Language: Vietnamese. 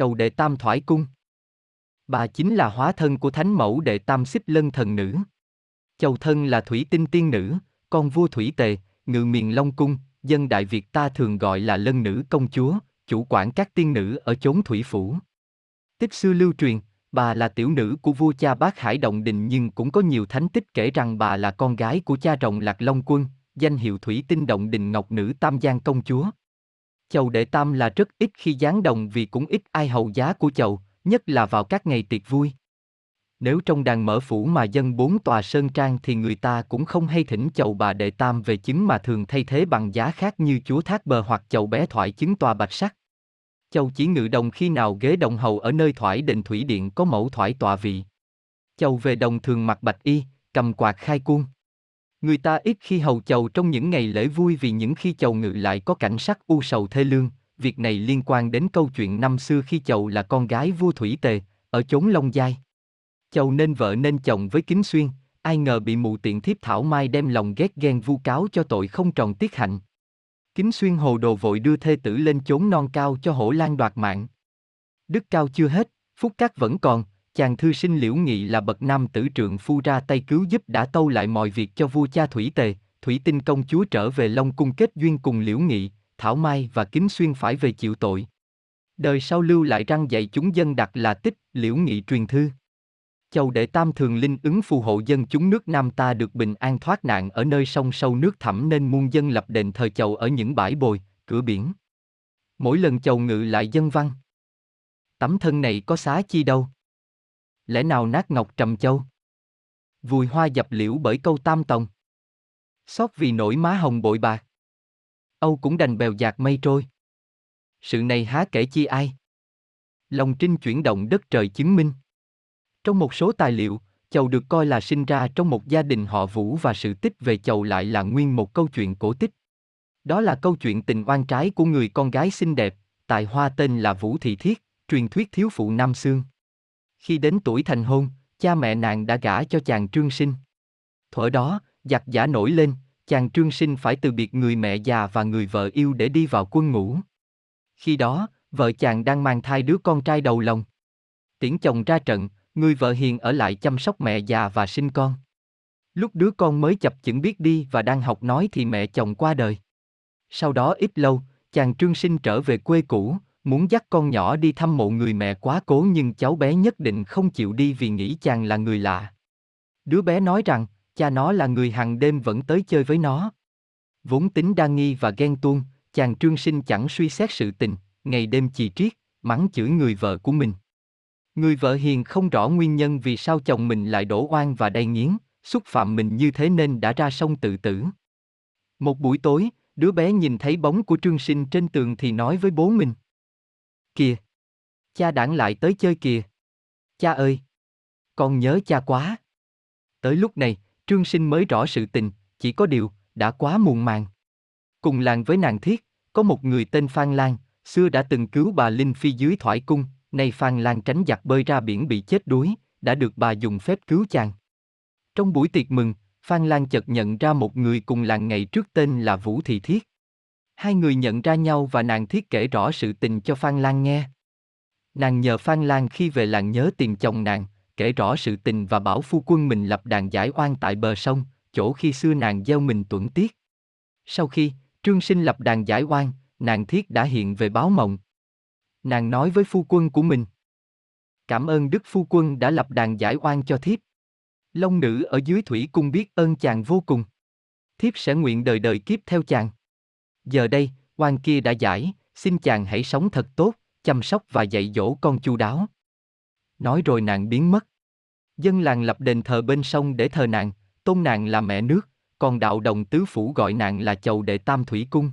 Chầu đệ tam thoải cung. Bà chính là hóa thân của thánh mẫu đệ tam xích lân thần nữ. Chầu thân là thủy tinh tiên nữ, con vua thủy tề, ngự miền Long Cung, dân Đại Việt ta thường gọi là lân nữ công chúa, chủ quản các tiên nữ ở chốn thủy phủ. Tích xưa lưu truyền, bà là tiểu nữ của vua cha bác Hải Động Đình nhưng cũng có nhiều thánh tích kể rằng bà là con gái của cha rồng Lạc Long Quân, danh hiệu thủy tinh động đình ngọc nữ Tam Giang công chúa. Chầu đệ tam là rất ít khi gián đồng vì cũng ít ai hầu giá của chầu, nhất là vào các ngày tiệc vui. Nếu trong đàn mở phủ mà dân bốn tòa sơn trang thì người ta cũng không hay thỉnh chầu bà đệ tam về chứng mà thường thay thế bằng giá khác như chúa thác bờ hoặc chầu bé thoại chứng tòa bạch sắc. Châu chỉ ngự đồng khi nào ghế đồng hầu ở nơi thoải định thủy điện có mẫu thoải tọa vị. Châu về đồng thường mặc bạch y, cầm quạt khai cuông. Người ta ít khi hầu chầu trong những ngày lễ vui vì những khi chầu ngự lại có cảnh sắc u sầu thê lương, việc này liên quan đến câu chuyện năm xưa khi chầu là con gái vua Thủy Tề, ở chốn Long Giai. Chầu nên vợ nên chồng với Kính Xuyên, ai ngờ bị mụ tiện thiếp Thảo Mai đem lòng ghét ghen vu cáo cho tội không tròn tiết hạnh. Kính Xuyên hồ đồ vội đưa thê tử lên chốn non cao cho hổ lan đoạt mạng. Đức cao chưa hết, phúc cát vẫn còn, chàng thư sinh liễu nghị là bậc nam tử trượng phu ra tay cứu giúp đã tâu lại mọi việc cho vua cha Thủy Tề, Thủy Tinh công chúa trở về Long cung kết duyên cùng liễu nghị, Thảo Mai và Kính Xuyên phải về chịu tội. Đời sau lưu lại răng dạy chúng dân đặt là tích, liễu nghị truyền thư. Châu đệ tam thường linh ứng phù hộ dân chúng nước Nam ta được bình an thoát nạn ở nơi sông sâu nước thẳm nên muôn dân lập đền thờ chầu ở những bãi bồi, cửa biển. Mỗi lần chầu ngự lại dân văn. Tấm thân này có xá chi đâu. Lẽ nào nát ngọc trầm châu? Vùi hoa dập liễu bởi câu tam tòng. Xót vì nổi má hồng bội bạc. Âu cũng đành bèo dạt mây trôi. Sự này há kể chi ai? Lòng trinh chuyển động đất trời chứng minh. Trong một số tài liệu, Chầu được coi là sinh ra trong một gia đình họ Vũ và sự tích về Chầu lại là nguyên một câu chuyện cổ tích. Đó là câu chuyện tình oan trái của người con gái xinh đẹp, tài hoa tên là Vũ Thị Thiết, truyền thuyết thiếu phụ Nam Sương. Khi đến tuổi thành hôn, cha mẹ nàng đã gả cho chàng Trương Sinh. Thuở đó, giặc giả nổi lên, chàng Trương Sinh phải từ biệt người mẹ già và người vợ yêu để đi vào quân ngũ. Khi đó, vợ chàng đang mang thai đứa con trai đầu lòng. Tiễn chồng ra trận, người vợ hiền ở lại chăm sóc mẹ già và sinh con. Lúc đứa con mới chập chững biết đi và đang học nói thì mẹ chồng qua đời. Sau đó ít lâu, chàng trương sinh trở về quê cũ, muốn dắt con nhỏ đi thăm mộ người mẹ quá cố nhưng cháu bé nhất định không chịu đi vì nghĩ chàng là người lạ. Đứa bé nói rằng, cha nó là người hàng đêm vẫn tới chơi với nó. Vốn tính đa nghi và ghen tuông, chàng trương sinh chẳng suy xét sự tình, ngày đêm chì triết, mắng chửi người vợ của mình. Người vợ hiền không rõ nguyên nhân vì sao chồng mình lại đổ oan và đầy nghiến, xúc phạm mình như thế nên đã ra sông tự tử. Một buổi tối, đứa bé nhìn thấy bóng của Trương Sinh trên tường thì nói với bố mình. Kìa! Cha đảng lại tới chơi kìa! Cha ơi! Con nhớ cha quá! Tới lúc này, Trương Sinh mới rõ sự tình, chỉ có điều, đã quá muộn màng. Cùng làng với nàng thiết, có một người tên Phan Lan, xưa đã từng cứu bà Linh Phi dưới thoại cung, nay Phan Lan tránh giặc bơi ra biển bị chết đuối, đã được bà dùng phép cứu chàng. Trong buổi tiệc mừng, Phan Lan chợt nhận ra một người cùng làng ngày trước tên là Vũ Thị Thiết. Hai người nhận ra nhau và nàng Thiết kể rõ sự tình cho Phan Lan nghe. Nàng nhờ Phan Lan khi về làng nhớ tìm chồng nàng, kể rõ sự tình và bảo phu quân mình lập đàn giải oan tại bờ sông, chỗ khi xưa nàng gieo mình tuẫn tiết. Sau khi, Trương Sinh lập đàn giải oan, nàng Thiết đã hiện về báo mộng. Nàng nói với phu quân của mình. Cảm ơn Đức phu quân đã lập đàn giải oan cho thiếp. Long nữ ở dưới thủy cung biết ơn chàng vô cùng. Thiếp sẽ nguyện đời đời kiếp theo chàng. Giờ đây, quan kia đã giải, xin chàng hãy sống thật tốt, chăm sóc và dạy dỗ con chu đáo. Nói rồi nàng biến mất. Dân làng lập đền thờ bên sông để thờ nàng, tôn nàng là mẹ nước, còn đạo đồng tứ phủ gọi nàng là chầu đệ tam thủy cung.